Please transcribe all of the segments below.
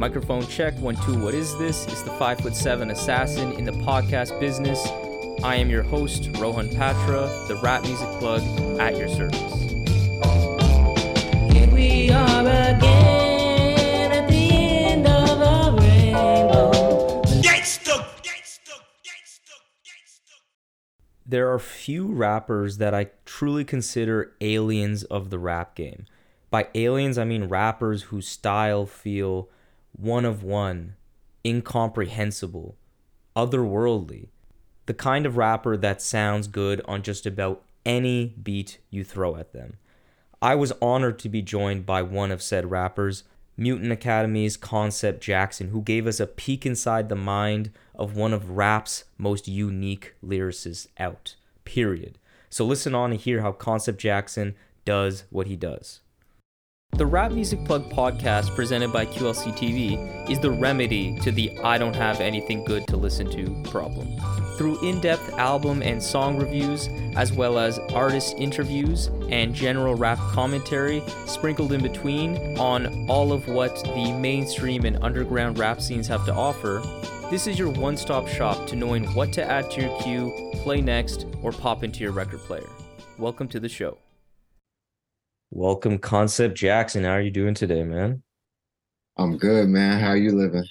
Microphone check, one, two, what is this? It's the five foot seven assassin in the podcast business. I am your host, Rohan Patra, the rap music plug at your service. Here we are again at the end of a rainbow. There are few rappers that I truly consider aliens of the rap game. By aliens, I mean rappers whose style feel one of one, incomprehensible, otherworldly. The kind of rapper that sounds good on just about any beat you throw at them. I was honored to be joined by one of said rappers, Mutant Academy's Koncept Jack$on, who gave us a peek inside the mind of one of rap's most unique lyricists out. Period. So listen on and hear how Koncept Jack$on does what he does. The Rap Music Plug podcast presented by QLC TV is the remedy to the I don't have anything good to listen to problem. Through in depth album and song reviews, as well as artist interviews and general rap commentary sprinkled in between on all of what the mainstream and underground rap scenes have to offer, this is your one stop shop to knowing what to add to your queue, play next, or pop into your record player. Welcome to the show. Welcome, Koncept Jack$on. How are you doing today, man? I'm good, man. How you living?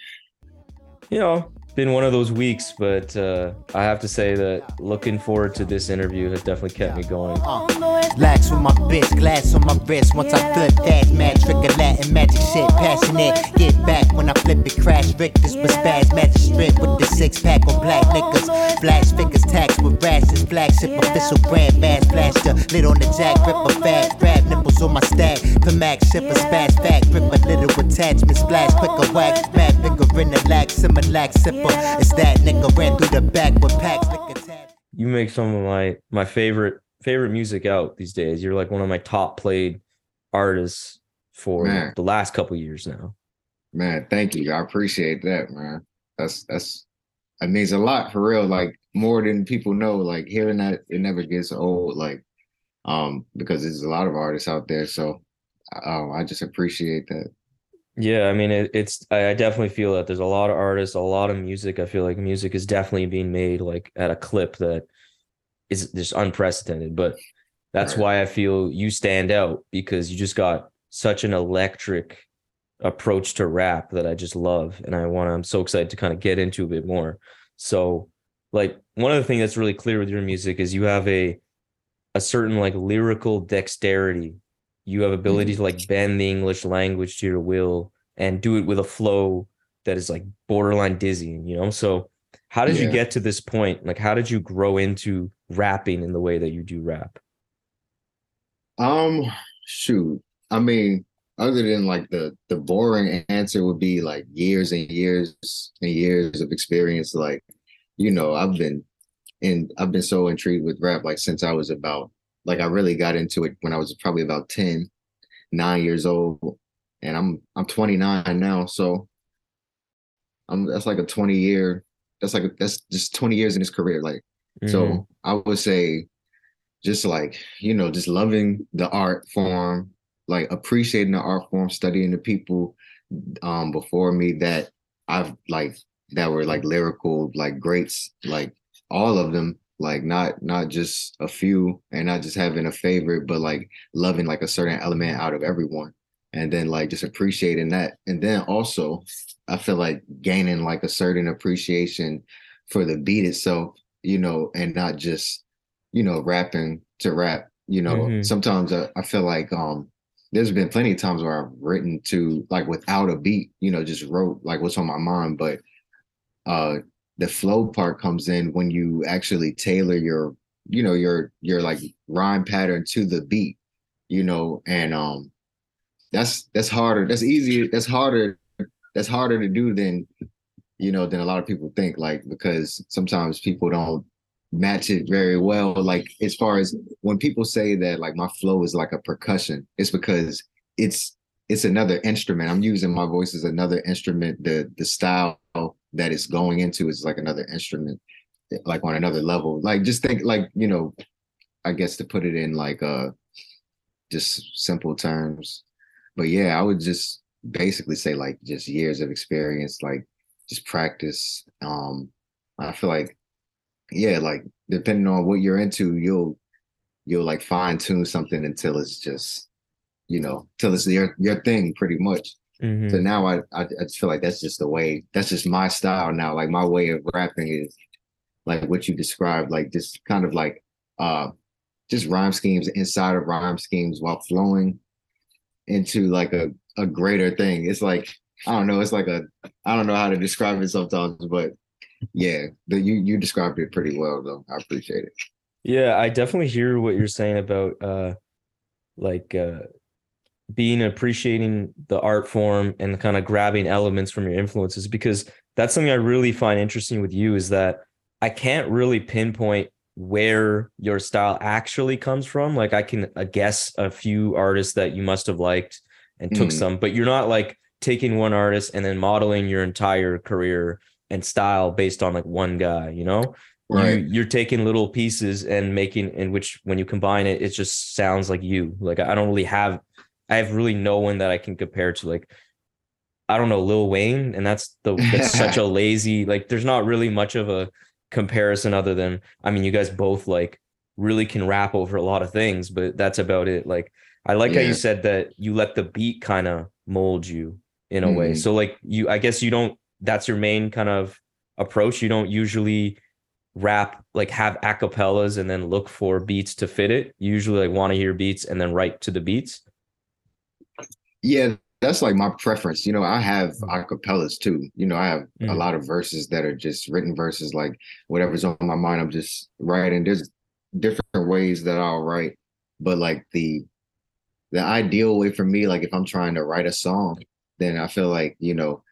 You know, been one of those weeks, but uh, I have to say that looking forward to this interview has definitely kept me going. Lax with my bitch, glass on my wrist. Once I flip that, mad trick of Latin magic shit, passionate. Get back when I flip it, crash Victors with spaz magic strip with the six pack on black niggas. Flash figures taxed with rashes, flagship official brand bass blaster. Lit on the jack, ripper fat, grab nipples on my stack. The max shipper, spaz back, rip a little attachment, splash quicker wax, bad finger in the lax, similax sipper. It's that nigga ran through the back with packs, liquor tap. You make some of my my favorite favorite music out these days. You're like one of my top played artists for Man. the last couple years now. Man, thank you. I appreciate that, man. That's that's it means a lot for real. Like more than people know. Like hearing that it never gets old. Like um because there's a lot of artists out there. So um I just appreciate that. Yeah, I mean it, it's I definitely feel that there's a lot of artists, a lot of music. I feel like music is definitely being made like at a clip that is just unprecedented. But that's Right. why I feel you stand out because you just got such an electric approach to rap that I just love. And I want to, I'm so excited to kind of get into a bit more. So like one of the things that's really clear with your music is you have a a certain like lyrical dexterity. You have ability to like bend the English language to your will and do it with a flow that is like borderline dizzying, you know? So how did you get to this point? Like how did you grow into rapping in the way that you do rap? Um shoot. I mean, other than like the the boring answer would be like years and years and years of experience. Like, you know, I've been and I've been so intrigued with rap like since I was about like I really got into it when I was probably about 10, 9 years old. And I'm I'm 29 now, so I'm that's like a 20 year that's like a, that's just 20 years in his career. Like Mhm. so I would say just like, you know, just loving the art form, like appreciating the art form, studying the people um before me that I've like that were like lyrical, like greats, like all of them, like not not just a few and not just having a favorite, but like loving like a certain element out of everyone. And then like just appreciating that. And then also I feel like gaining like a certain appreciation for the beat itself, you know, and not just, you know, rapping to rap. You know, Mhm. sometimes I, I feel like um there's been plenty of times where I've written to like without a beat, you know, just wrote like what's on my mind. But uh the flow part comes in when you actually tailor your, you know, your your like rhyme pattern to the beat, you know, and um that's that's harder. That's easier. That's harder. That's harder to do than you know than a lot of people think. Like because sometimes people don't match it very well. Like as far as when people say that like my flow is like a percussion, it's because it's it's another instrument. I'm using my voice as another instrument. The the style that it's going into is like another instrument, like on another level. Like just think like, you know, I guess to put it in like uh just simple terms. But yeah, I would just basically say like just years of experience, like just practice. Um, I feel like, yeah, like depending on what you're into, you'll you'll like fine tune something until it's just, you know, till it's your your thing pretty much. Mhm. So now I, I I just feel like that's just the way that's just my style now. Like my way of rapping is like what you described, like just kind of like uh just rhyme schemes inside of rhyme schemes while flowing into like a, a greater thing. It's like I don't know, it's like a I don't know how to describe it sometimes, but yeah, the, you you described it pretty well though. I appreciate it. Yeah, I definitely hear what you're saying about uh like uh being appreciating the art form and kind of grabbing elements from your influences because that's something I really find interesting with you is that I can't really pinpoint where your style actually comes from. Like I can uh, guess a few artists that you must have liked and took Mm. some, but you're not like taking one artist and then modeling your entire career and style based on like one guy, you know? Right. you you're taking little pieces and making in which when you combine it it just sounds like you like i don't really have i have really no one that i can compare to like i don't know lil wayne and that's the that's such a lazy like there's not really much of a comparison other than i mean you guys both like really can rap over a lot of things but that's about it. Like i like how you said that you let the beat kind of mold you in a way. Mhm. so like you i guess you don't that's your main kind of approach. You don't usually rap like have acapellas and then look for beats to fit it. You usually like want to hear beats and then write to the beats Yeah, that's like my preference. You know, I have acapellas too. You know, I have a Mhm. lot of verses that are just written verses, like whatever's on my mind, I'm just writing. There's different ways that I'll write, but like the the ideal way for me, like if I'm trying to write a song, then I feel like, you know,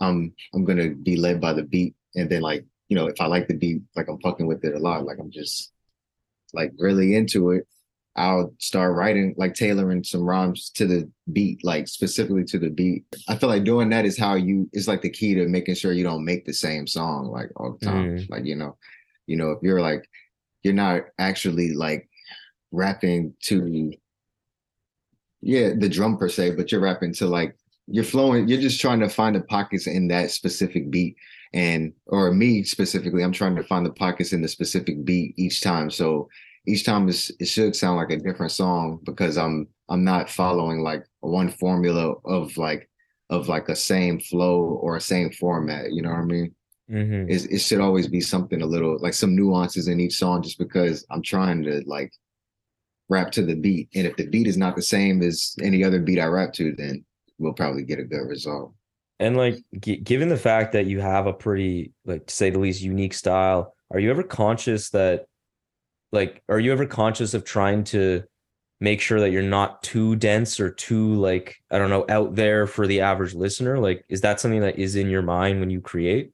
I'm I'm gonna be led by the beat. And then like, you know, if I like the beat, like I'm fucking with it a lot, like I'm just like really into it. I'll start writing, like tailoring some rhymes to the beat, like specifically to the beat. I feel like doing that is how you it's like the key to making sure you don't make the same song like all the time. Mm. Like, you know, you know, if you're like you're not actually like rapping to yeah, the drum per se, but you're rapping to like you're flowing, you're just trying to find the pockets in that specific beat. And or me specifically, I'm trying to find the pockets in the specific beat each time. So each time it should sound like a different song because I'm I'm not following like one formula of like of like a same flow or a same format. You know what I mean? Mhm. It's, it should always be something a little like some nuances in each song just because I'm trying to like rap to the beat. And if the beat is not the same as any other beat I rap to, then we'll probably get a good result. and like g- given the fact that you have a pretty like to say the least unique style are you ever conscious that like are you ever conscious of trying to make sure that you're not too dense or too like i don't know out there for the average listener? Like is that something that is in your mind when you create?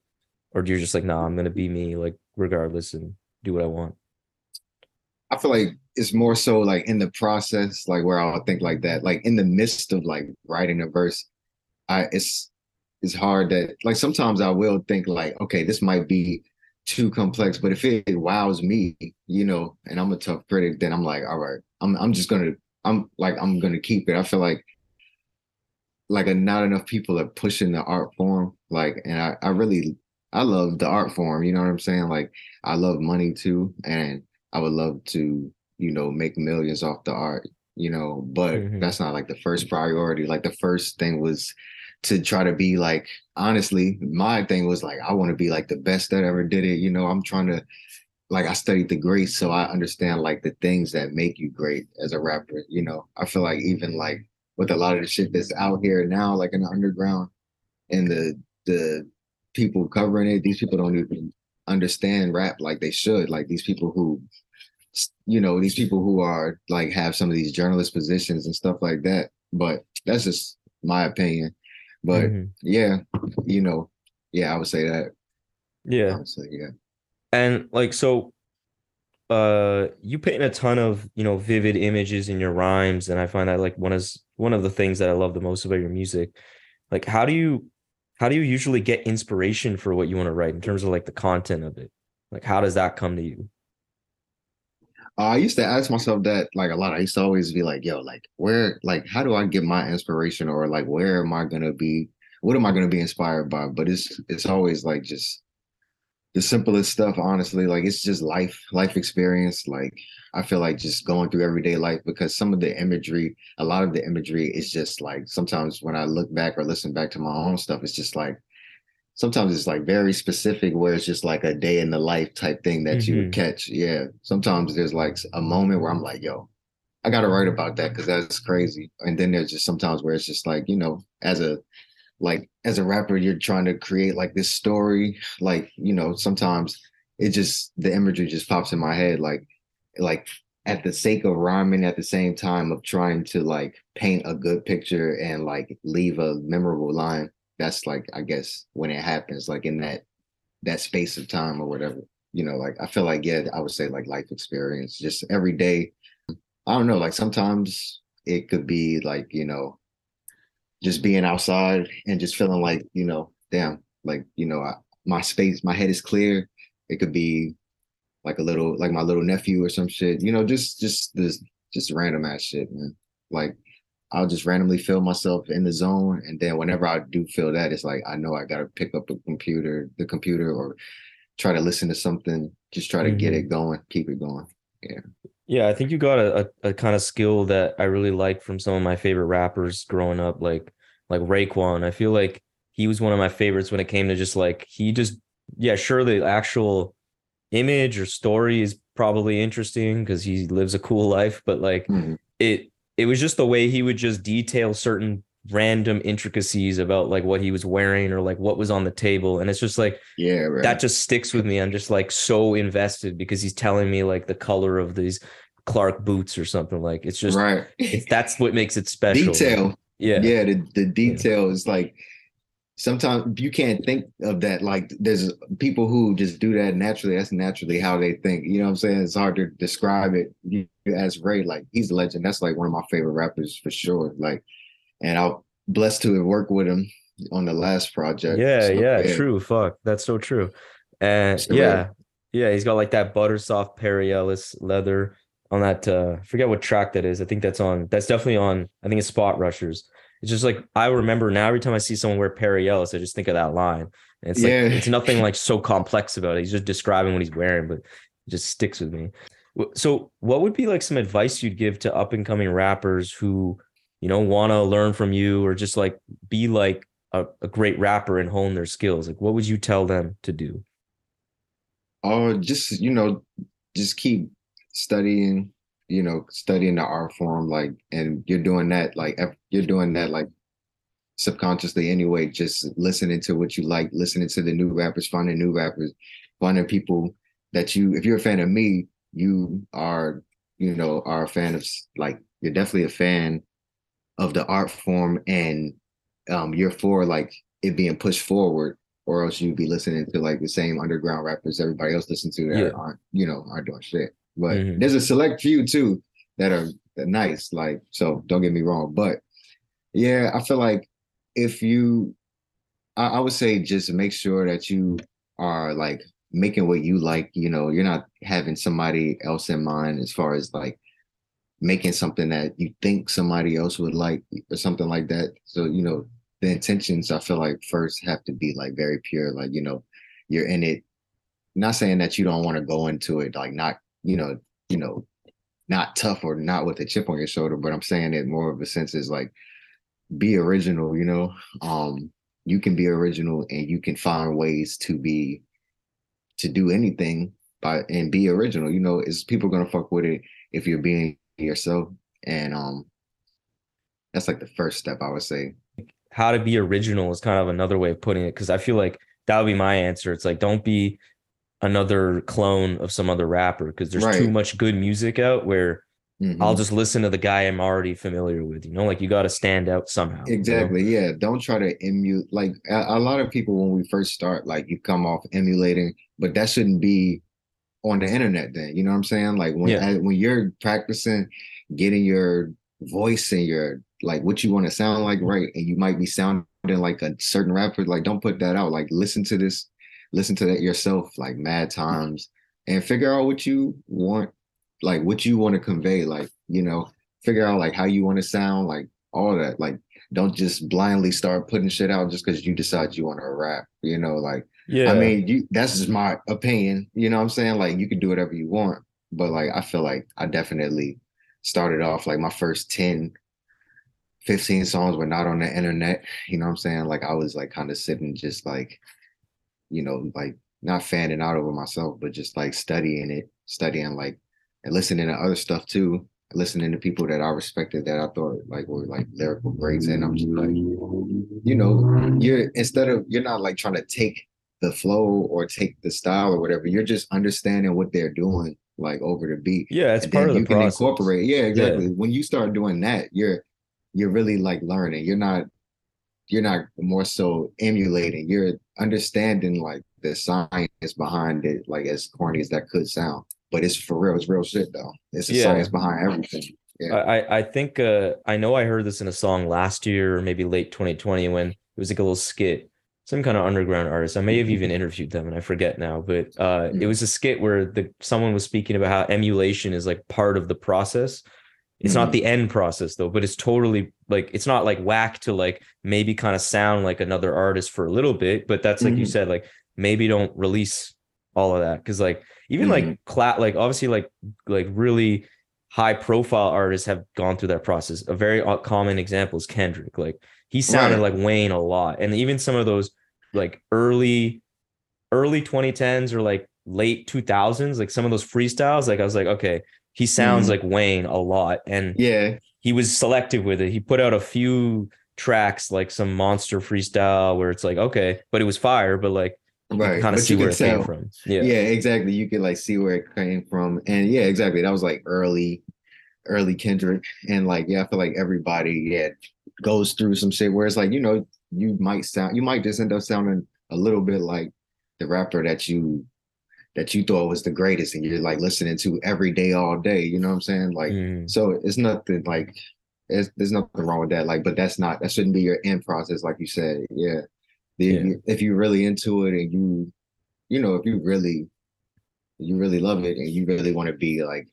Or do you just like nah i'm gonna be me like regardless and do what i want? I feel like it's more so like in the process, like where I'll think like that, like in the midst of like writing a verse, I it's it's hard that like sometimes I will think like, okay, this might be too complex, but if it wows me, you know, and I'm a tough critic, then I'm like, all right, I'm I'm just gonna I'm like I'm gonna keep it. I feel like like a, not enough people are pushing the art form, like, and I I really I love the art form. You know what I'm saying? Like I love money too, and I would love to, you know, make millions off the art, you know, but Mhm. that's not like the first priority. Like the first thing was to try to be like, honestly, my thing was like, I want to be like the best that ever did it. You know, I'm trying to, like, I studied the greats, so I understand like the things that make you great as a rapper. You know, I feel like even like with a lot of the shit that's out here now, like in the underground and the, the, people covering it these people don't even understand rap like they should like these people who you know these people who are like have some of these journalist positions and stuff like that but that's just my opinion but Mhm. yeah you know yeah i would say that yeah say yeah And like so uh you paint a ton of, you know, vivid images in your rhymes and I find that like one is one of the things that I love the most about your music. Like how do you how do you usually get inspiration for what you want to write in terms of like the content of it? Like how does that come to you? Uh, I used to ask myself that like a lot. I used to always be like, yo, like where, like, how do I get my inspiration or like where am I gonna be? What am I gonna be inspired by? But it's it's always like just the simplest stuff, honestly. Like it's just life, life experience. Like I feel like just going through everyday life because some of the imagery, a lot of the imagery is just like sometimes when I look back or listen back to my own stuff, it's just like sometimes it's like very specific where it's just like a day in the life type thing that you Mhm. would catch. Yeah. Sometimes there's like a moment where I'm like, yo, I gotta write about that because that's crazy. And then there's just sometimes where it's just like, you know, as a like as a rapper, you're trying to create like this story. Like, you know, sometimes it just the imagery just pops in my head, like like at the sake of rhyming at the same time of trying to like paint a good picture and like leave a memorable line that's like i guess when it happens like in that that space of time or whatever you know like i feel like yeah i would say like life experience just every day. I don't know like sometimes it could be like you know just being outside and just feeling like you know damn like you know I, my space my head is clear. It could be like a little like my little nephew or some shit you know just just this just random ass shit man. Like I'll just randomly feel myself in the zone. And then whenever I do feel that, it's like I know I gotta pick up a computer, the computer, or try to listen to something, just try to get it going, keep it going. Yeah, Yeah, I think you got a, a, a kind of skill that I really like from some of my favorite rappers growing up, like like Raekwon. I feel like he was one of my favorites when it came to just like he just yeah, sure the actual image or story is probably interesting because he lives a cool life, but like Mhm. it it was just the way he would just detail certain random intricacies about like what he was wearing or like what was on the table. And it's just like Yeah, right. that just sticks with me. I'm just like so invested because he's telling me like the color of these Clark boots or something. Like it's just right. it's that's what makes it special. Detail. Yeah. Yeah, the, the detail is like sometimes you can't think of that. Like there's people who just do that naturally. That's naturally how they think. You know what I'm saying? It's hard to describe it. You as Ray, like he's a legend. That's like one of my favorite rappers for sure. Like, and I'm blessed to have worked with him on the last project. Yeah, So, yeah, true. Fuck. That's so true. And So, yeah, yeah, he's got like that butter soft Perry Ellis leather on that uh I forget what track that is. I think that's on that's definitely on I think it's Spot Rusherz. It's just like I remember now every time I see someone wear Perry Ellis, I just think of that line. And it's like Yeah. it's nothing like so complex about it. He's just describing what he's wearing, but it just sticks with me. So what would be like some advice you'd give to up and coming rappers who, you know, want to learn from you or just like be like a, a great rapper and hone their skills? Like what would you tell them to do? or just you know just keep studying you know studying the art form like and you're doing that like you're doing that like subconsciously anyway just listening to what you like listening to the new rappers finding new rappers finding people that you if you're a fan of me you are you know are a fan of like you're definitely a fan of the art form and um you're for like it being pushed forward or else you'd be listening to like the same underground rappers everybody else listens to that Yeah. aren't you know aren't doing shit but Mhm. there's a select few too that are nice like so don't get me wrong. But yeah i feel like if you I, I would say just make sure that you are like making what you like you know you're not having somebody else in mind as far as like making something that you think somebody else would like or something like that. So you know the intentions i feel like first have to be like very pure like you know you're in it. Not saying that you don't want to go into it like not you know you know not tough or not with a chip on your shoulder but i'm saying it more of a sense is like be original you know? Um you can be original and you can find ways to be to do anything by and be original you know? Is people gonna fuck with it if you're being yourself and um that's like the first step i would say. How to be original is kind of another way of putting it because I feel like that would be my answer. It's like don't be another clone of some other rapper because there's too much good music out where Mhm. I'll just listen to the guy I'm already familiar with. You know, like you got to stand out somehow. you know? Exactly. Yeah. Don't try to emulate. Like a, a lot of people, when we first start, like you come off emulating, but that shouldn't be on the internet. Then you know what I'm saying? Like when Yeah. uh, when you're practicing, getting your voice and your like what you want to sound like, right? And you might be sounding like a certain rapper. Like don't put that out. Like listen to this, listen to that yourself, like mad times, and figure out what you want like what you want to convey, like, you know, figure out like how you want to sound, like all that. Like don't just blindly start putting shit out just because you decide you want to rap, you know, like Yeah. I mean, you that's just my opinion. You know what I'm saying? Like you can do whatever you want, but like I feel like I definitely started off like my first 10, 15 songs were not on the internet. You know what I'm saying? Like I was like kind of sitting just like, you know, like not fanning out over myself, but just like studying it, studying like and listening to other stuff too. Listening to people that I respected that I thought like were like lyrical greats. And I'm just like, you know, you're instead of you're not like trying to take the flow or take the style or whatever, you're just understanding what they're doing like over the beat. yeah, it's and part of the you can process. incorporate. Yeah, exactly. When you start doing that, you're you're really like learning. You're not you're not more so emulating. You're understanding like the science behind it, like as corny as that could sound. But it's for real, it's real shit though. It's the Yeah. science behind everything. Yeah. I, I- think uh, I know I heard this in a song last year or maybe late 2020 when it was like a little skit. Some kind of underground artist. I may have even interviewed them and I forget now, but uh, it Mhm. was a skit where the someone was speaking about how emulation is like part of the process. It's not Mhm. the end process though, but it's totally like it's not like whack to like maybe kind of sound like another artist for a little bit, but that's like you Mhm. said, like maybe don't release all of that because like even Mhm. like cla- like obviously like like really high profile artists have gone through that process. A very uh, common example is Kendrick. Like he sounded Right. like Wayne a lot, and even some of those like early early 2010s or like late 2000s, like some of those freestyles. Like I was like, okay, he sounds Mhm. like Wayne a lot, and yeah. he was selective with it. He put out a few tracks like some monster freestyle where it's like okay, but it was fire, but like you Right. kind of see where it came from. Yeah. yeah exactly you could like see where it came from and yeah exactly that was like early early kendrick and like yeah i feel like everybody yeah goes through some shit where it's like you know you might sound you might just end up sounding a little bit like the rapper that you that you thought was the greatest and you're like listening to every day all day you know what i'm saying like Mhm. so it's nothing like it's, there's nothing wrong with that like but that's not that shouldn't be your end process like you said yeah the, Yeah. if you're really into it and you you know if you really you really love it and you really want to be like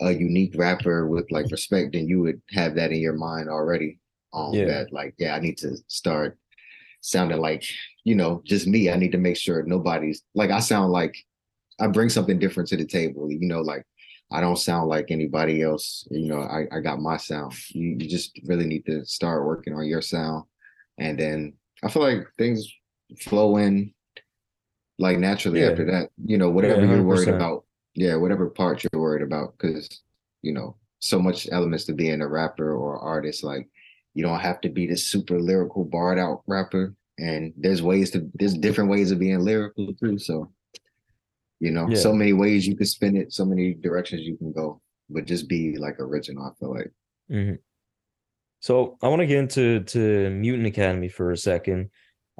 a unique rapper with like respect then you would have that in your mind already um Yeah. that like yeah i need to start sounding like you know just me i need to make sure nobody's like i sound like i bring something different to the table you know like i don't sound like anybody else you know i, I got my sound. You, you just really need to start working on your sound. And then i feel like things flow in like naturally Yeah. after that you know whatever Yeah, you're worried about yeah whatever part you're worried about because you know so much elements to being a rapper or artist like you don't have to be the super lyrical barred out rapper. And there's ways to there's different ways of being lyrical too so you know Yeah. so many ways you can spin it so many directions you can go but just be like original i feel like Mhm. So I want to get into to Mutant Academy for a second.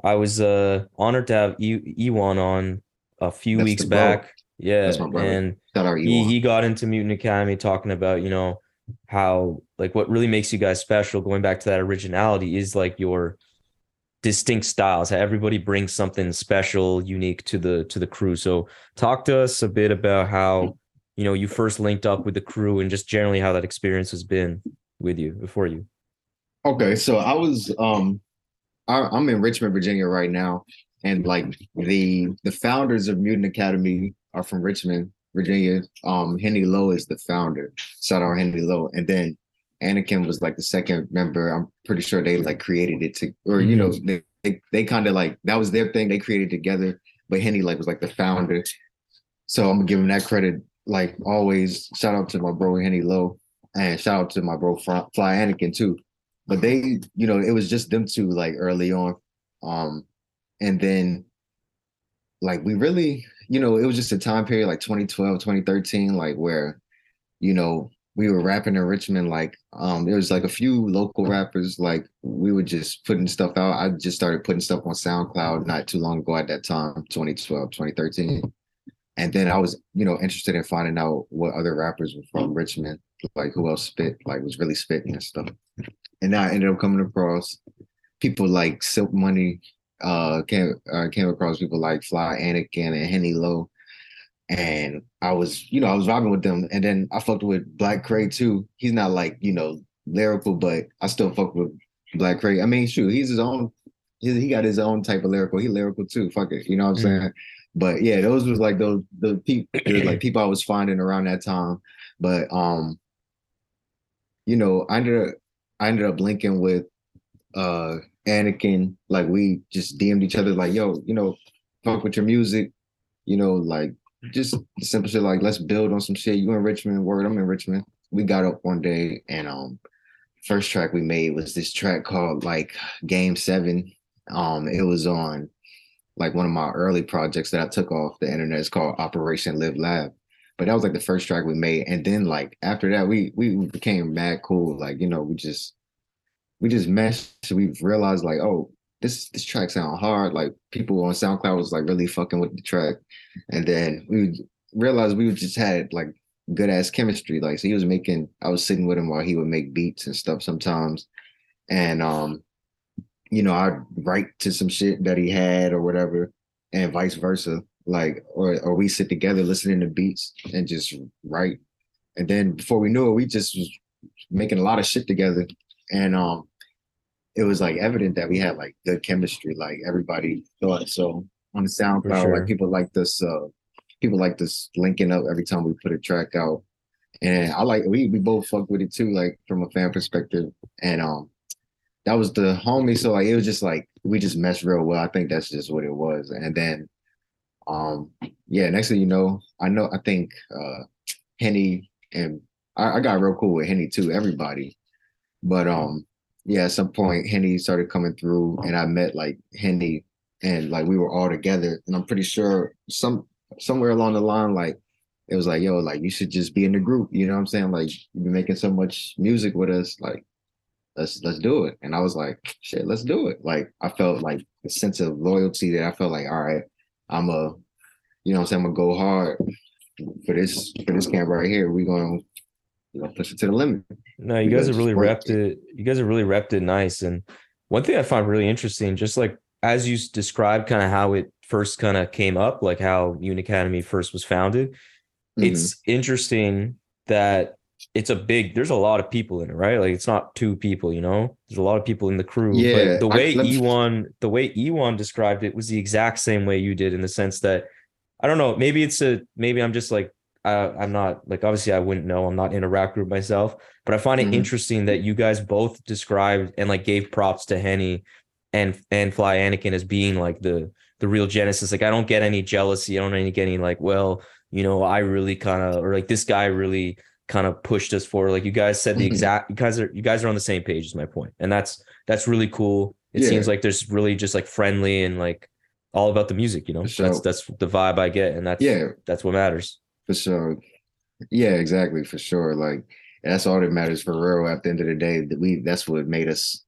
I was uh honored to have e- Ewan on a few That's weeks bro. back. Yeah, That's my brother. and he he got into Mutant Academy talking about you know how like what really makes you guys special. Going back to that originality is like your distinct styles. How everybody brings something special, unique to the to the crew. So talk to us a bit about how you know you first linked up with the crew and just generally how that experience has been with you before you. Okay, so I was um I, I'm in Richmond, Virginia right now, and like the the founders of Mutant Academy are from Richmond, Virginia. Um, Henry Lowe is the founder. Shout out Henry Lowe, and then Anakin was like the second member. I'm pretty sure they like created it to, or you know, they they, they kind of like that was their thing. They created together, but Henry like was like the founder. So I'm gonna give him that credit. Like always, shout out to my bro Henry Lowe, and shout out to my bro Fly, Fly Anakin too but they you know it was just them two like early on um and then like we really you know it was just a time period like 2012 2013 like where you know we were rapping in richmond like um there was like a few local rappers like we were just putting stuff out. I just started putting stuff on soundcloud not too long ago at that time 2012 2013 and then i was you know interested in finding out what other rappers were from richmond like who else spit like was really spitting and stuff. And I ended up coming across people like Silk Money, uh, came uh, came across people like Fly Anakin and Henny Low, and I was, you know, I was vibing with them, and then I fucked with Black Kray too. He's not like you know lyrical, but I still fuck with Black Kray. I mean, shoot, he's his own. He, he got his own type of lyrical. He lyrical too. Fuck it, you know what I'm Mhm. saying? But yeah, those was like those the people like people I was finding around that time. But um, you know, I ended up I ended up linking with uh Anakin. Like we just DM'd each other, like, yo, you know, fuck with your music, you know, like just simple shit like let's build on some shit. You in Richmond, word, I'm in Richmond. We got up one day and um first track we made was this track called like Game Seven. Um it was on like one of my early projects that I took off the internet. It's called Operation Live Lab. But that was like the first track we made. And then like after that, we we became mad cool. Like, you know, we just we just meshed. We realized like, oh, this this track sound hard. Like people on SoundCloud was like really fucking with the track. And then we realized we just had like good ass chemistry. Like so he was making I was sitting with him while he would make beats and stuff sometimes. And um, you know, I'd write to some shit that he had or whatever, and vice versa. Like, or or we sit together listening to beats and just write. And then before we knew it, we just was making a lot of shit together. And um it was like evident that we had like good chemistry. Like everybody thought so on the SoundCloud, sure. like people like this, uh people like this linking up every time we put a track out. And I like we we both fuck with it too, like from a fan perspective. And um that was the homie. So like it was just like we just meshed real well. I think that's just what it was. And then um yeah, next thing you know, I know I think uh Henny and I, I got real cool with Henny too, everybody. But um yeah, at some point Henny started coming through and I met like Henny and like we were all together. And I'm pretty sure some somewhere along the line, like it was like, yo, like you should just be in the group. You know what I'm saying? Like you've been making so much music with us, like let's let's do it. And I was like, shit, let's do it. Like I felt like a sense of loyalty that I felt like, all right, I'm a, you know what I'm saying, I'm gonna go hard for this for this camp right here. We're gonna you know push it to the limit. No, you guys have really work repped it. You guys have really repped it nice. And one thing I find really interesting, just like as you described kind of how it first kind of came up, like how Mutant Academy first was founded, Mhm. it's interesting that it's a big there's a lot of people in it, right? Like it's not two people, you know. There's a lot of people in the crew. Yeah, but the way me- E1 the way E1 described it was the exact same way you did in the sense that I don't know, maybe it's a maybe I'm just like uh, I'm not like obviously I wouldn't know. I'm not in a rap group myself, but I find it Mhm. interesting that you guys both described and like gave props to Henny and and Fly Anakin as being like the the real genesis. Like I don't get any jealousy. I don't any get any like, well, you know, I really kind of or like this guy really kind of pushed us forward. Like you guys said the Mhm. exact you guys are you guys are on the same page is my point. And that's that's really cool. It Yeah. seems like there's really just like friendly and like all about the music, you know. For That's that's the vibe I get and that's Yeah, that's what matters. For sure. Yeah, exactly, for sure. Like that's all that matters for real. At the end of the day, that we that's what made us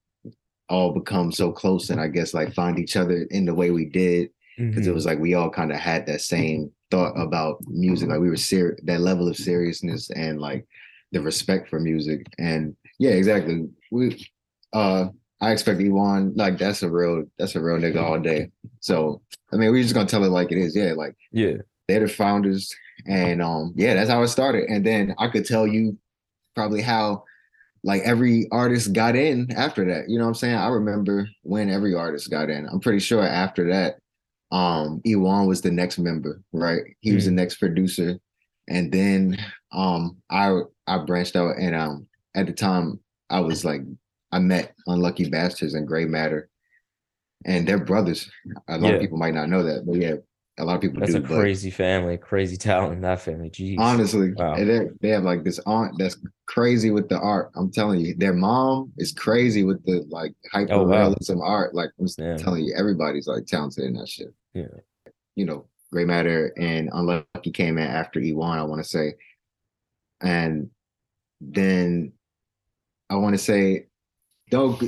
all become so close, and I guess like find each other in the way we did because Mm-hmm. it was like we all kind of had that same thought about music. Like we were serious that level of seriousness and like the respect for music. And yeah, exactly. We uh I expect Ewan, like that's a real that's a real nigga all day. So I mean we're just gonna tell it like it is. Yeah, like yeah. they're the founders. And um, yeah, that's how it started. And then I could tell you probably how like every artist got in after that. You know what I'm saying? I remember when every artist got in. I'm pretty sure after that, um, Ewan was the next member, right? He was the next producer. And then um I I branched out and um at the time I was like I met Unlucky Bastards and Gray Matter. And they're brothers. A lot Yeah. of people might not know that, but yeah, a lot of people That's do. a crazy family, crazy talent in that family. Jeez. honestly, Wow. they they have like this aunt that's crazy with the art. I'm telling you, their mom is crazy with the like hyper Oh, wow. art. Like I'm Yeah. telling you, everybody's like talented in that shit. Yeah. You know, Gray Matter and Unlucky came in after E1, I want to say. And then I want to say, don't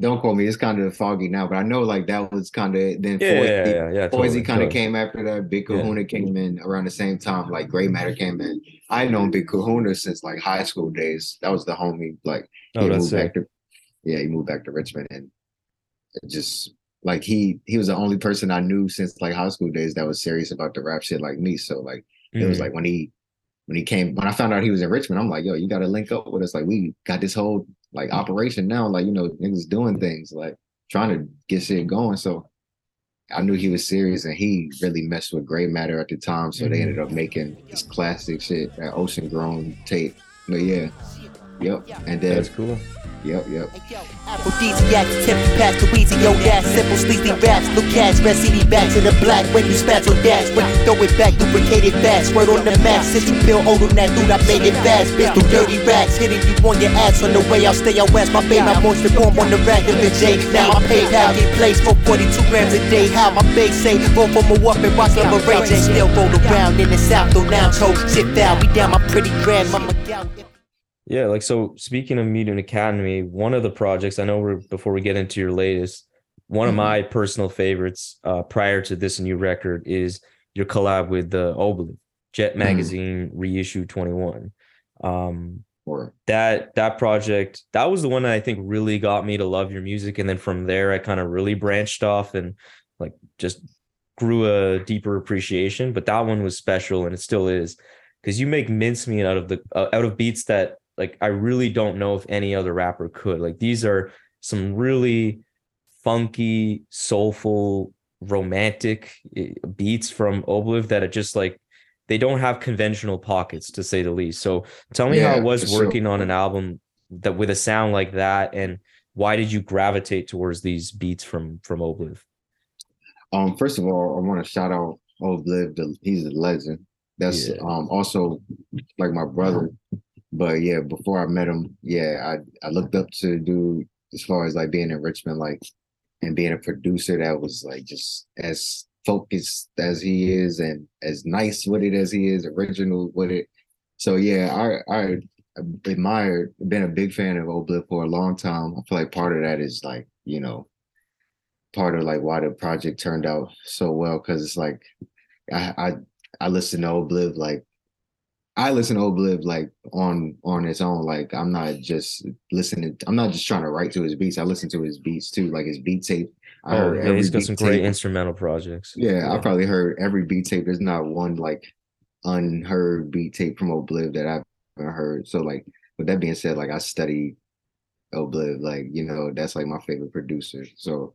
don't quote me, it's kind of foggy now, but I know like that was kind of then Yeah, Foy- yeah, yeah, yeah. Totally, kind of totally. came after that. Big Yeah. Kahuna came in around the same time. Like Gray Matter came in. I known Big Kahuna since like high school days. That was the homie. Like Oh, he that's moved back to yeah, he moved back to Richmond and just like he he was the only person I knew since like high school days that was serious about the rap shit like me. So like It was Mhm. like when he when he came when I found out he was in Richmond, I'm like, yo, you gotta link up with us. Like we got this whole like operation now, like you know, niggas doing things, like trying to get shit going. So I knew he was serious and he really messed with Gray Matter at the time. So they ended mm-hmm. up making this classic shit, that ocean grown tape. But yeah. Yep. And then That's cool. yep, yep. Aphrodisiac, tippy pass to Weezy, yo, that simple, sleazy raps. Look cash, red CD back to the black when you spaz on dash. When you throw it back, lubricated fast. Word on the map, since you feel old on that dude, I made it fast. Bitch, through dirty racks, hitting you on your ass on the way out. Stay out west, my baby, my monster form on the rack of the J. Now I paid how get placed for 42 grams a day. How my base say, roll from a whoop and watch like a rage. And still roll around in the south, though now choke. Shit foul, we down my pretty grandmama gal. Yeah, like so speaking of Mutant Academy, one of the projects I know we're before we get into your latest, one of Mhm. my personal favorites uh prior to this new record is your collab with the Ohbliv, Jet Mhm. Magazine reissue 21. Um Or that that project that was the one that I think really got me to love your music and then from there I kind of really branched off and like just grew a deeper appreciation but that one was special and it still is because you make mincemeat out of the uh, out of beats that like I really don't know if any other rapper could like these are some really funky soulful romantic eh, beats from Ohbliv that are just like they don't have conventional pockets to say the least so tell me how Yeah, it was for sure. working on an album that with a sound like that and why did you gravitate towards these beats from from Ohbliv Um, first of all, I want to shout out Ohbliv. He's a legend. That's Yeah. um also like my brother. But yeah, before I met him, yeah, I I looked up to do as far as like being in Richmond, like and being a producer that was like just as focused as he is and as nice with it as he is, original with it. So yeah, I I admired, been a big fan of Ohbliv for a long time. I feel like part of that is like you know part of like why the project turned out so well because it's like I I I listen to Ohbliv like I listen to Ohbliv like on on its own. Like I'm not just listening. I'm not just trying to write to his beats. I listen to his beats too, like his beat tape. I oh heard yeah he's got some great tape. instrumental projects Yeah, I probably heard every beat tape. There's not one like unheard beat tape from Ohbliv that I've heard. So like with that being said, like I study Ohbliv, like you know, that's like my favorite producer. So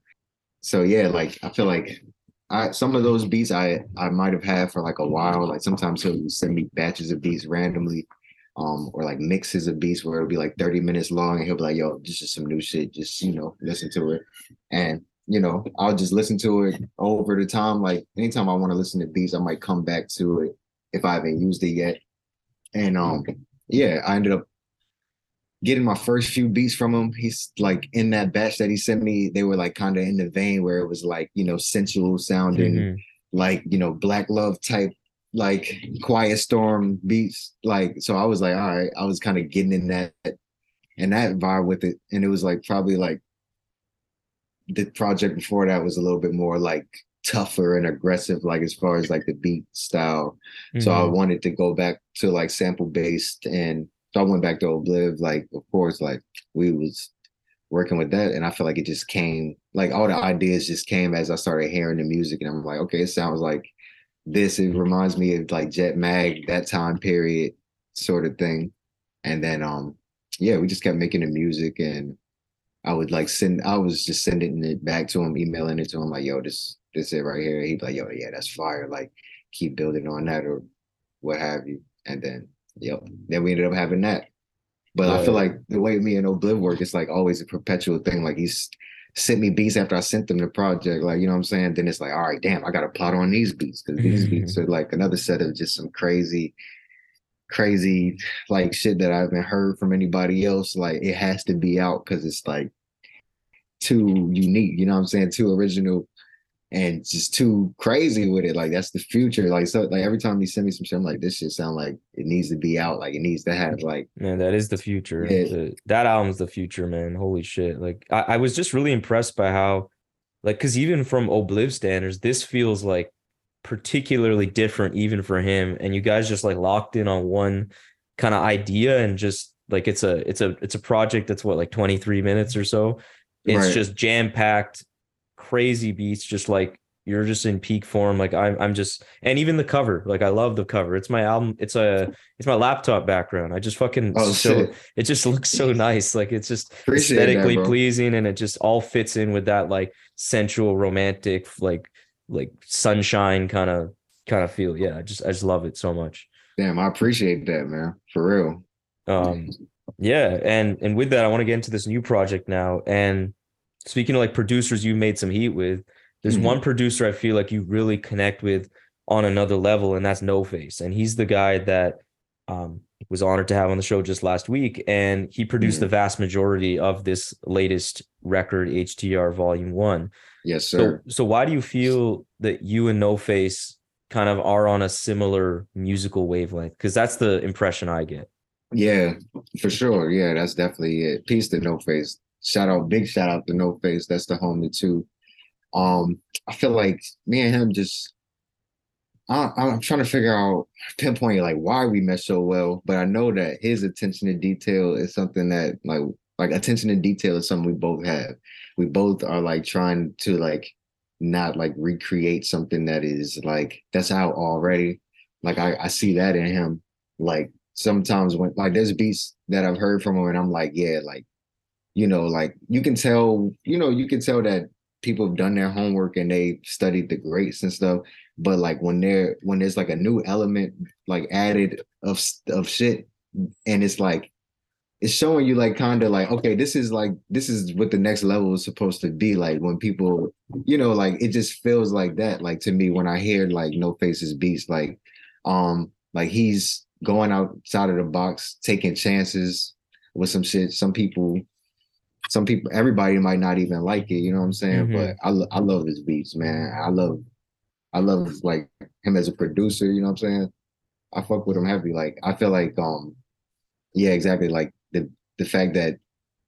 so yeah, like I feel like I some of those beats I I might have had for like a while. Like sometimes he'll send me batches of beats randomly. Um, or like mixes of beats where it'll be like 30 minutes long and he'll be like, yo, this is some new shit. Just, you know, listen to it. And you know, I'll just listen to it over the time. Like anytime I want to listen to beats, I might come back to it if I haven't used it yet. And um, yeah, I ended up getting my first few beats from him. He's like in that batch that he sent me, they were like kind of in the vein where it was like, you know, sensual sounding, Mhm. like, you know, black love type, like quiet storm beats. Like, so I was like, all right, I was kind of getting in that and that vibe with it. And it was like probably like the project before that was a little bit more like tougher and aggressive, like as far as like the beat style. So I Mhm. wanted to go back to like sample based and so I went back to Ohbliv, like of course, like we was working with that and I feel like it just came like all the ideas just came as I started hearing the music and I'm like, okay, it sounds like this. It reminds me of like Jet Mag, that time period sort of thing. And then um yeah, we just kept making the music and I would like send I was just sending it back to him, emailing it to him like, yo, this this it right here. He'd be like, yo, yeah, that's fire. Like keep building on that or what have you. And then yep. Then we ended up having that. But I feel Yeah. like the way me and Ohbliv work, it's like always a perpetual thing. Like he's sent me beats after I sent them the project. Like, you know what I'm saying? Then it's like, all right, damn, I gotta plot on these beats because these mm-hmm. beats are like another set of just some crazy, crazy like shit that I haven't heard from anybody else. Like it has to be out because it's like too unique, you know what I'm saying? Too original and just too crazy with it. Like that's the future. Like so like every time you send me some shit, I'm like, this shit sound like it needs to be out. Like it needs to have like Man, that is the future. Yeah. The- that album's the future, man. Holy shit. Like I, I was just really impressed by how like because even from Ohbliv standards, this feels like particularly different even for him. And you guys just like locked in on one kind of idea and just like it's a it's a it's a project that's what like 23 minutes or so. It's Right. just jam-packed, crazy beats, just like you're just in peak form. Like I'm I'm just and even the cover, like I love the cover. It's my album, it's a it's my laptop background. I just fucking Oh, so shit. it just looks so nice. Like it's just Appreciate aesthetically bro. pleasing and it just all fits in with that like sensual romantic like like sunshine kind of kind of feel. Yeah, I just I just love it so much. Damn, I appreciate that, man. For real. Um yeah, and and with that I want to get into this new project now and speaking of like producers you made some heat with, there's Mhm. one producer I feel like you really connect with on another level and that's No Face and he's the guy that um was honored to have on the show just last week and he produced Mhm. the vast majority of this latest record HTR volume 1. Yes, sir. So so why do you feel that you and No Face kind of are on a similar musical wavelength cuz that's the impression I get. Yeah, for sure. Yeah, that's definitely it. Peace to No Face. Shout out, big shout out to No Face. That's the homie too. Um, I feel like me and him just I, I'm trying to figure out pinpoint like why we mesh so well, but I know that his attention to detail is something that like like attention to detail is something we both have. We both are like trying to like not like recreate something that is like that's out already. Like I, I see that in him. Like sometimes when like there's beats that I've heard from him and I'm like, yeah, like, you know, like you can tell, you know, you can tell that people have done their homework and they studied the greats and stuff. But like when they're when there's like a new element like added of of shit, and it's like it's showing you like kind of like okay, this is like this is what the next level is supposed to be like when people, you know, like it just feels like that. Like to me when I hear like No Faces beats, like um like he's going outside of the box, taking chances with some shit. Some people, some people, everybody might not even like it. You know what I'm saying? Mhm. But I, lo- I love his beats, man. I love, I love like him as a producer. You know what I'm saying? I fuck with him heavy. Like I feel like, um, yeah, exactly. Like the the fact that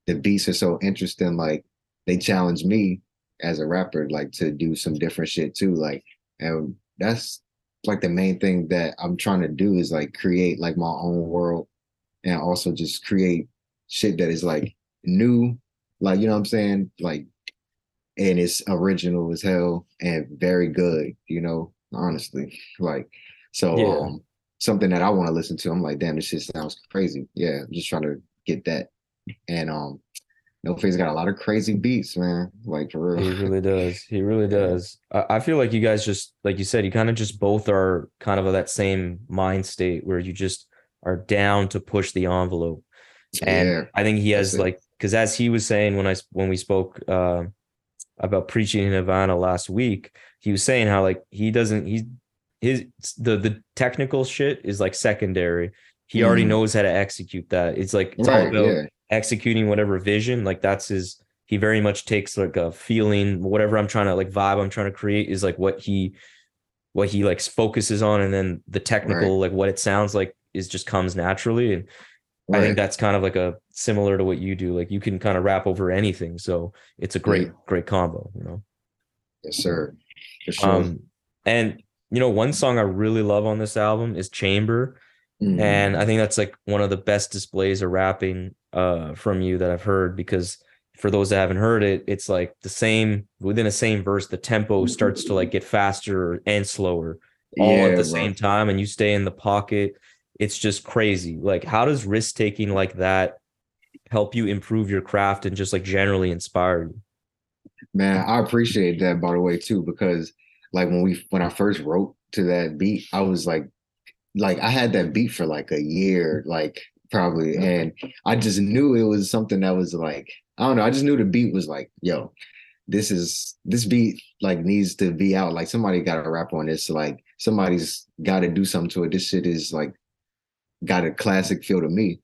the beats are so interesting, like they challenge me as a rapper, like to do some different shit too. Like, and that's like the main thing that I'm trying to do is like create like my own world and also just create shit that is like new, like you know what I'm saying? Like and it's original as hell and very good, you know, honestly. Like so Yeah. um something that I want to listen to. I'm like, damn, this shit sounds crazy. Yeah, I'm just trying to get that. And um No Face got a lot of crazy beats, man. Like for real. He really does. He really does. I, I feel like you guys just, like you said, you kind of just both are kind of of that same mind state where you just are down to push the envelope. And yeah. I think he has like, because as he was saying when I when we spoke uh, about preaching in Havana last week, he was saying how like he doesn't he his the the technical shit is like secondary. He already Mhm. knows how to execute that. It's like it's all Right, about yeah. executing whatever vision like that's his he very much takes like a feeling whatever i'm trying to like vibe i'm trying to create is like what he what he like focuses on and then the technical like what it sounds like is just comes naturally and i think that's kind of like a similar to what you do like you can kind of rap over anything so it's a great great combo you know Yes, sir. For sure. um and you know one song i really love on this album is chamber Mhm. and I think that's like one of the best displays of rapping uh from you that I've heard because for those that haven't heard it, it's like the same within the same verse, the tempo starts to like get faster and slower all at the bro. same time, and you stay in the pocket. It's just crazy. Like, how does risk taking like that help you improve your craft and just like generally inspire you? Man, I appreciate that by the way too, because like when we when I first wrote to that beat, I was like, like I had that beat for like a year, like probably, and I just knew it was something that was like, I don't know, I just knew the beat was like, yo, this is this beat like needs to be out. Like somebody got to rap on this. Like somebody's got to do something to it. This shit is like got a classic feel to me.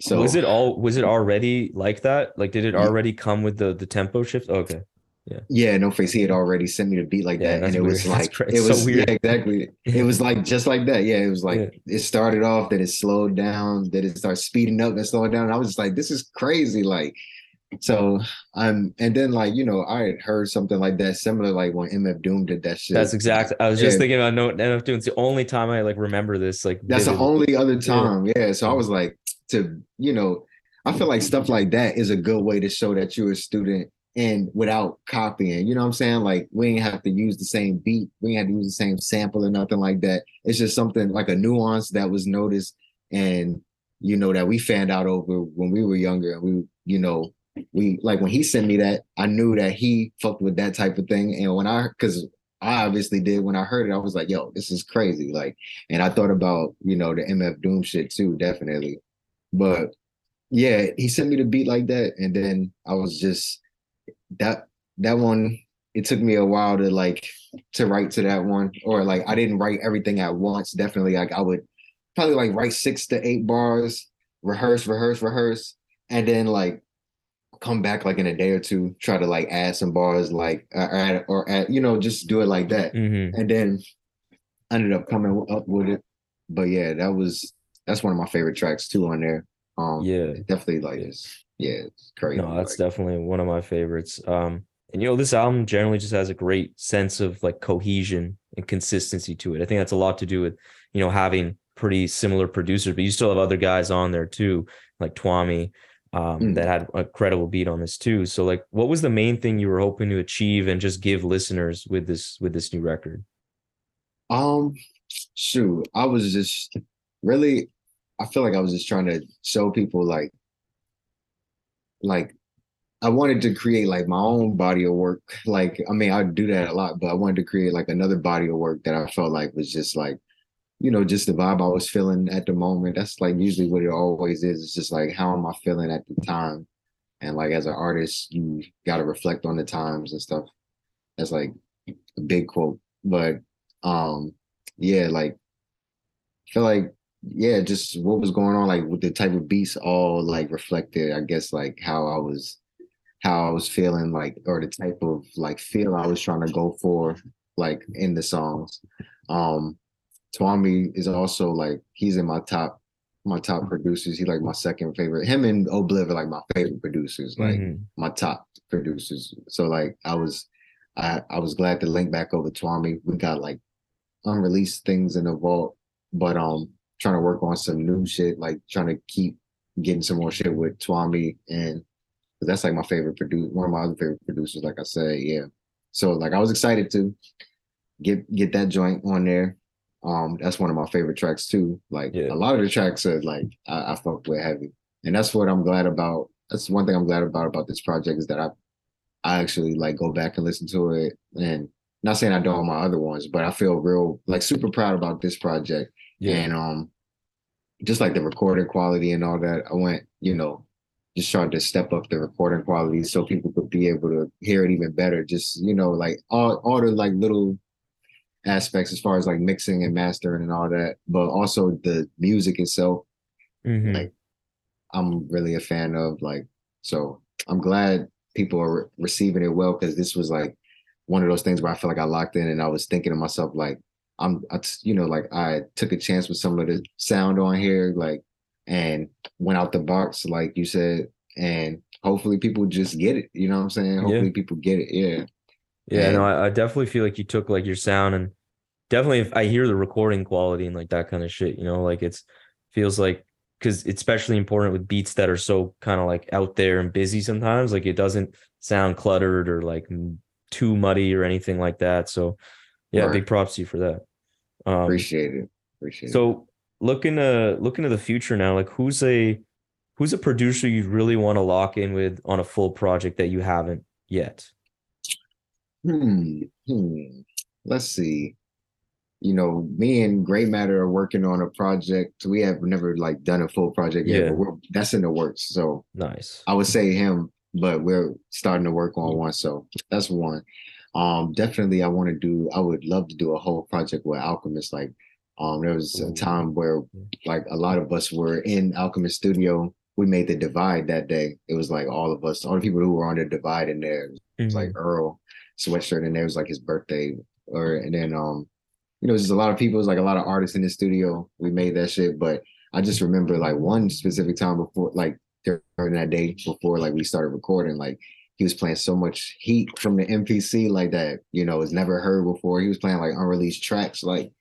So was it all was it already like that? Like, did it already come with the the tempo shift? Oh, okay. Yeah, Yeah, no face. He had already sent me the beat like Yeah, that, and it was weird. That's like it it's so was weird. yeah, exactly. It was like just like that. Yeah, it was like Yeah. it started off, then it slowed down, then it started speeding up and slowing down. I was just like, this is crazy. Like, so I'm, and then like you know, I had heard something like that similar, like when MF Doom did that shit. That's exactly. I was just Yeah. thinking about no NF doing. It's the only time I like remember this. Like That's the only other Yeah. time. Yeah. So I was like, to you know, I feel like stuff like that is a good way to show that you're a student and without copying. You know what I'm saying? Like we ain't have to use the same beat, we ain't have to use the same sample or nothing like that. It's just something like a nuance that was noticed and you know that we found out over when we were younger and we, you know, we like when he sent me that, I knew that he fucked with that type of thing. And when I cause I obviously did when I heard it, I was like, yo, this is crazy. Like, and I thought about, you know, the MF Doom shit too, definitely. But yeah, he sent me the beat like that. And then I was just that that one, it took me a while to like to write to that one. Or like I didn't write everything at once. Definitely like I would probably like write six to eight bars, rehearse, rehearse, rehearse, and then like come back like in a day or two, try to like add some bars, like uh, add or add, you know, just do it like that. Mm-hmm. And then ended up coming up with it. But yeah, that was that's one of my favorite tracks too on there. Um Yeah. definitely like it's yeah, it's crazy. No, that's like, definitely one of my favorites. Um, and you know, this album generally just has a great sense of like cohesion and consistency to it. I think that's a lot to do with, you know, having pretty similar producers, but you still have other guys on there too, like Twami, um, Mm. that had a credible beat on this too. So like what was the main thing you were hoping to achieve and just give listeners with this with this new record? Um, shoot, I was just really, I feel like I was just trying to show people like, like, I wanted to create like my own body of work. Like, I mean, I do that a lot, but I wanted to create like another body of work that I felt like was just like, you know, just the vibe I was feeling at the moment. That's like usually what it always is. It's just like, how am I feeling at the time? And like as an artist, you got to reflect on the times and stuff. That's like a big quote, but um, yeah, like I feel like yeah, just what was going on, like with the type of beats, all like reflected, I guess, like how I was, how I was feeling, like or the type of like feel I was trying to go for, like in the songs. Um, Twami is also like he's in my top, my top producers. He like my second favorite. Him and Ohbliv are like my favorite producers. Like Mhm. my top producers. So like I was I I was glad to link back over Twami. We got like unreleased things in the vault, but um trying to work on some new shit, like trying to keep getting some more shit with Twami and that's like my favorite producer, one of my other favorite producers, like I said, yeah. So like I was excited to get get that joint on there. Um, that's one of my favorite tracks too. Like Yeah. a lot of the tracks are like I, I fuck with heavy, and that's what I'm glad about. That's one thing I'm glad about about this project is that I I actually like go back and listen to it, and not saying I don't all my other ones, but I feel real like super proud about this project, Yeah. and um, just like the recording quality and all that. I went, you know, just trying to step up the recording quality so people could be able to hear it even better. Just you know, like all all the like little aspects as far as like mixing and mastering and all that, but also the music itself. Mhm. Like I'm really a fan of like so I'm glad people are re- receiving it well because this was like one of those things where I feel like I locked in and I was thinking to myself like I'm I you know like I took a chance with some of the sound on here like and went out the box like you said and hopefully people just get it you know what I'm saying hopefully people get it yeah Yeah, no, I, I definitely feel like you took like your sound and definitely if I hear the recording quality and like that kind of shit, you know, like it's feels like because it's especially important with beats that are so kind of like out there and busy sometimes, like it doesn't sound cluttered or like too muddy or anything like that. So yeah, Right. big props to you for that. Um, appreciate it appreciate it so looking to looking to the future now, like who's a who's a producer you really want to lock in with on a full project that you haven't yet? Hmm. Hmm. Let's see. You know, me and Gray Matter are working on a project. We have never like done a full project yet, Yeah. but we're that's in the works. So Nice. I would say him, but we're starting to work on one. So that's one. Um, definitely I want to do, I would love to do a whole project with Alchemist. Like, um, there was a time where like a lot of us were in Alchemist studio. We made the divide that day. It was like all of us, all the people who were on the divide in there. It was like Mhm. Earl sweatshirt and there was like his birthday or and then um you know just a lot of people it was like a lot of artists in the studio we made that shit but I just remember like one specific time before like during that day before like we started recording like he was playing so much heat from the MPC like that you know was never heard before. He was playing like unreleased tracks like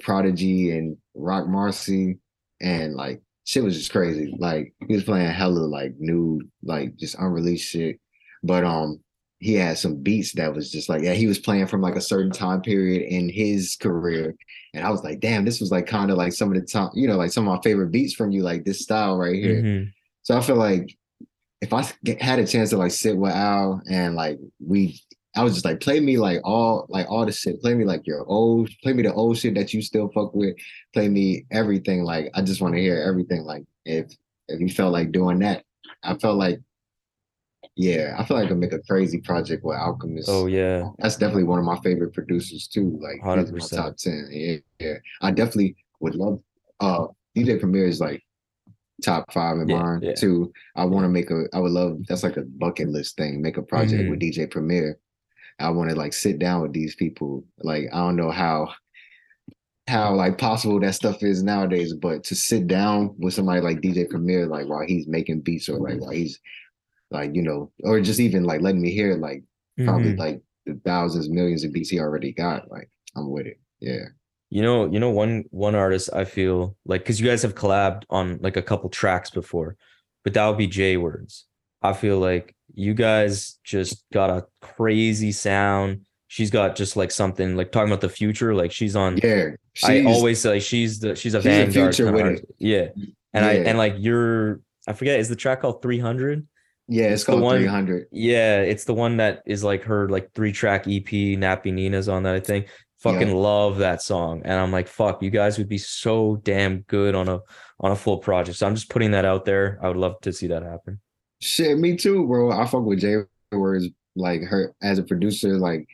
Prodigy and Roc Marci and like shit was just crazy. Like he was playing hella like new like just unreleased shit. But um he had some beats that was just like yeah he was playing from like a certain time period in his career. And i was like damn this was like kind of like some of the time you know like some of my favorite beats from you like this style right here. Mhm. so i feel like if i had a chance to like sit with al and like we i was just like play me like all like all the shit play me like your old play me the old shit that you still fuck with play me everything like i just want to hear everything like if if you felt like doing that i felt like yeah, I feel like I make a crazy project with Alchemist. Oh yeah. That's definitely one of my favorite producers too. Like he's in my 100%. top ten. Yeah, yeah. I definitely would love. Uh, DJ Premier is like top five in Yeah, mine yeah. too. I want to make a. I would love. That's like a bucket list thing. Make a project Mm-hmm. with DJ Premier. I want to like sit down with these people. Like I don't know how how like possible that stuff is nowadays, but to sit down with somebody like DJ Premier, like while he's making beats or like while he's like you know, or just even like letting me hear like probably Mhm. like the thousands, millions of beats he already got. Like I'm with it. Yeah. You know, you know one one artist I feel like because you guys have collabed on like a couple tracks before, but that would be J Words. I feel like you guys just got a crazy sound. She's got just like something like talking about the future. Like she's on. Yeah. I always say she's the she's a she's a future with. Yeah, and I and like you're I forget is the track called Three Hundred. yeah, it's it's called one- 300. Yeah, it's the one that is like her like three track EP. Nappy Nina's on that. I think. Fucking Yeah. love that song, and I'm like, fuck, you guys would be so damn good on a on a full project. So I'm just putting that out there. I would love to see that happen. Shit, me too, bro. I fuck with J Words like her as a producer, like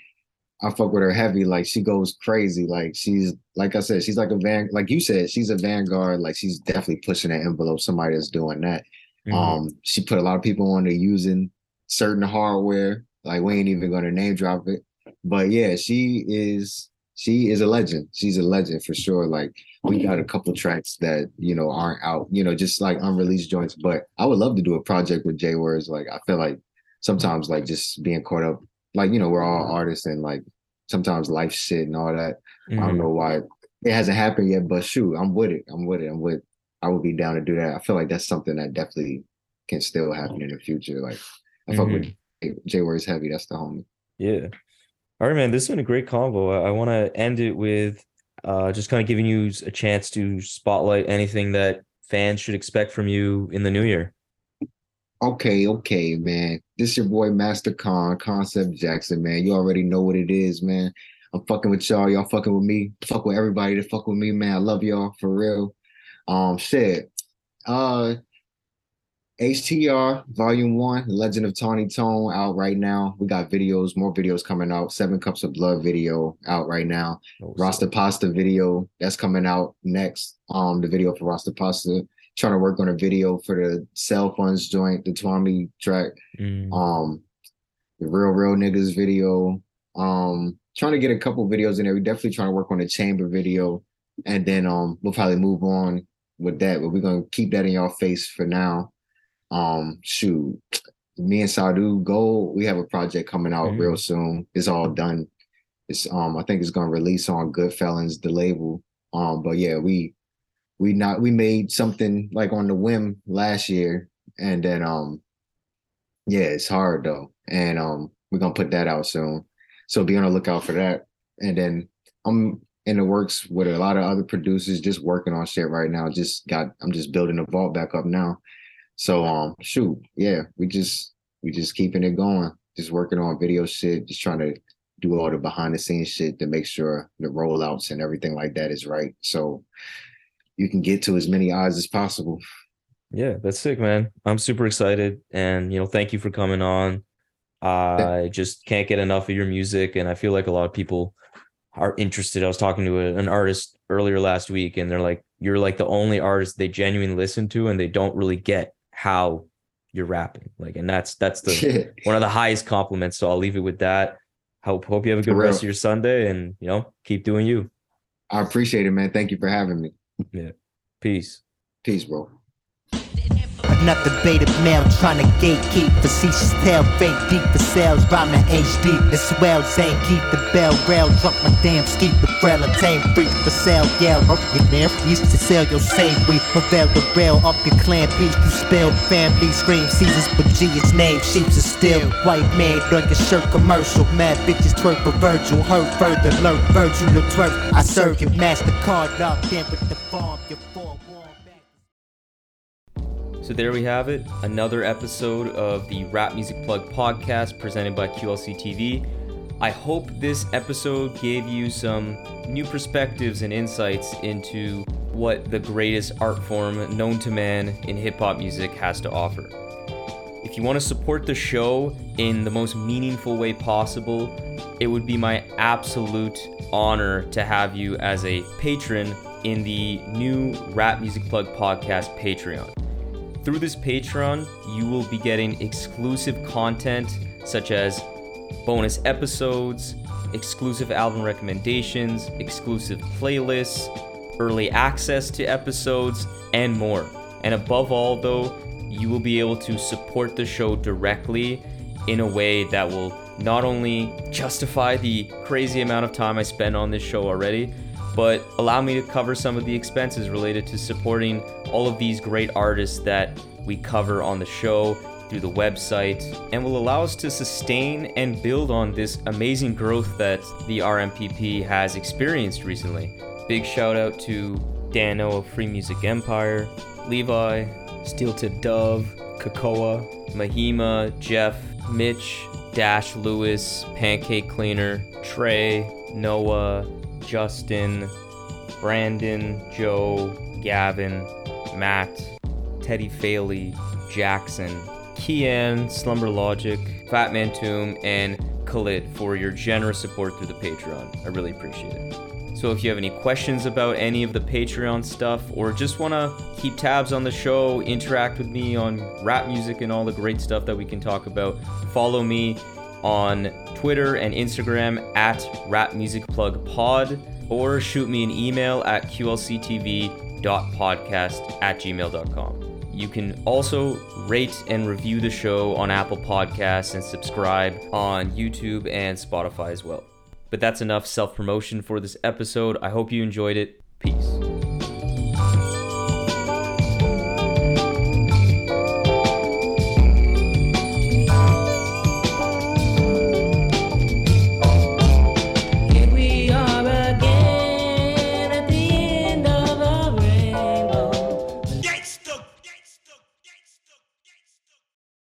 I fuck with her heavy. Like she goes crazy. Like she's like I said, she's like a van like you said, she's a vanguard. Like she's definitely pushing that envelope. Somebody that's doing that. Mhm. Um, she put a lot of people on to using certain hardware. Like we ain't even gonna name drop it. But yeah, she is she is a legend. She's a legend for sure. Like we got a couple tracks that you know aren't out, you know, just like unreleased joints. But I would love to do a project with J Words. Like I feel like sometimes like just being caught up, like you know, we're all artists and like sometimes life shit and all that. I don't Mhm. know why it hasn't happened yet, but shoot, I'm with it. I'm with it. I'm with. I would be down to do that. I feel like that's something that definitely can still happen in the future. Like I fuck with J Words heavy. That's the homie. Yeah. All right, man. This has been a great convo. I, want to end it with uh, just kind of giving you a chance to spotlight anything that fans should expect from you in the new year. Okay, okay, man. This your boy Master Con, Koncept Jack$on, man. You already know what it is, man. I'm fucking with y'all. Y'all fucking with me. Fuck with everybody that fuck with me, man. I love y'all for real. Um, shit. Uh, HTR Volume One, The Legend of Tawny Tone, out right now. We got videos, more videos coming out. Seven Cups of Blood video out right now. Rasta Pasta video that's coming out next. Um, the video for Rasta Pasta. Trying to work on a video for the cell phones joint, the Twami track. Mm. Um, the real real niggas video. Um, trying to get a couple videos in there. We definitely trying to work on the chamber video, and then um, we'll probably move on with that. But we're gonna keep that in y'all face for now. Um, shoot, me and Sadu Go, we have a project coming out Mhm. real soon. It's all done. It's um, I think it's gonna release on Goodfellas, the label. Um, but yeah, we we not we made something like on the whim last year, and then um, yeah, it's hard though, and um, we're gonna put that out soon. So be on the lookout for that. And then I'm in the works with a lot of other producers, just working on shit right now. Just got I'm just building the vault back up now. So um, shoot, yeah, we just we just keeping it going, just working on video shit, just trying to do all the behind the scenes shit to make sure the rollouts and everything like that is right. So you can get to as many eyes as possible. Yeah, that's sick, man. I'm super excited, and you know, thank you for coming on. I just can't get enough of your music, and I feel like a lot of people are interested. I was talking to a, an artist earlier last week, and they're like, "You're like the only artist they genuinely listen to, and they don't really get how you're rapping." Like, and that's that's the one of the highest compliments. So I'll leave it with that. Hope hope you have a good rest of your Sunday, and you know, keep doing you. I appreciate it, man. Thank you for having me. Yeah. Peace. Peace, bro. Another beta male trying to gatekeep. Facetious tale, fake deep for sales. Rhyming HD. As well, Zane, keep the bell rail. Drop my damn ski with frail tame. Freak for sale, yell. Up your there. Used to sell your same weed. Prevail the rail up your clan piece. You spell family scream. Seasons, but G is name. Sheeps is still. White man your shirt commercial. Mad bitches twerk for Virgil. Heard further, lurk Virgil to twerk. I serve your MasterCard locked in with the farm. So there we have it, another episode of the Rap Music Plug podcast presented by QLC TV. I hope this episode gave you some new perspectives and insights into what the greatest art form known to man in hip hop music has to offer. If you want to support the show in the most meaningful way possible, it would be my absolute honor to have you as a patron in the new Rap Music Plug podcast Patreon. Through this Patreon, you will be getting exclusive content such as bonus episodes, exclusive album recommendations, exclusive playlists, early access to episodes, and more. And above all, though, you will be able to support the show directly in a way that will not only justify the crazy amount of time I spend on this show already, but allow me to cover some of the expenses related to supporting all of these great artists that we cover on the show through the website and will allow us to sustain and build on this amazing growth that the RMPP has experienced recently. Big shout out to Dano of Free Music Empire, Levi, Steel Tip Dove, Kakoa, Mahima, Jeff, Mitch, Dash Lewis, Pancake Cleaner, Trey, Noah, Justin, Brandon, Joe, Gavin, Matt, Teddy Faley, Jackson, Kian, Slumber Logic, Fatman Tomb, and Khalid for your generous support through the Patreon. I really appreciate it. So if you have any questions about any of the Patreon stuff or just want to keep tabs on the show, interact with me on rap music and all the great stuff that we can talk about, follow me on Twitter and Instagram at Rap Music Plug Pod or shoot me an email at qlctv.podcast at gmail.com. You can also rate and review the show on Apple Podcasts and subscribe on YouTube and Spotify as well. But that's enough self promotion for this episode. I hope you enjoyed it. Peace.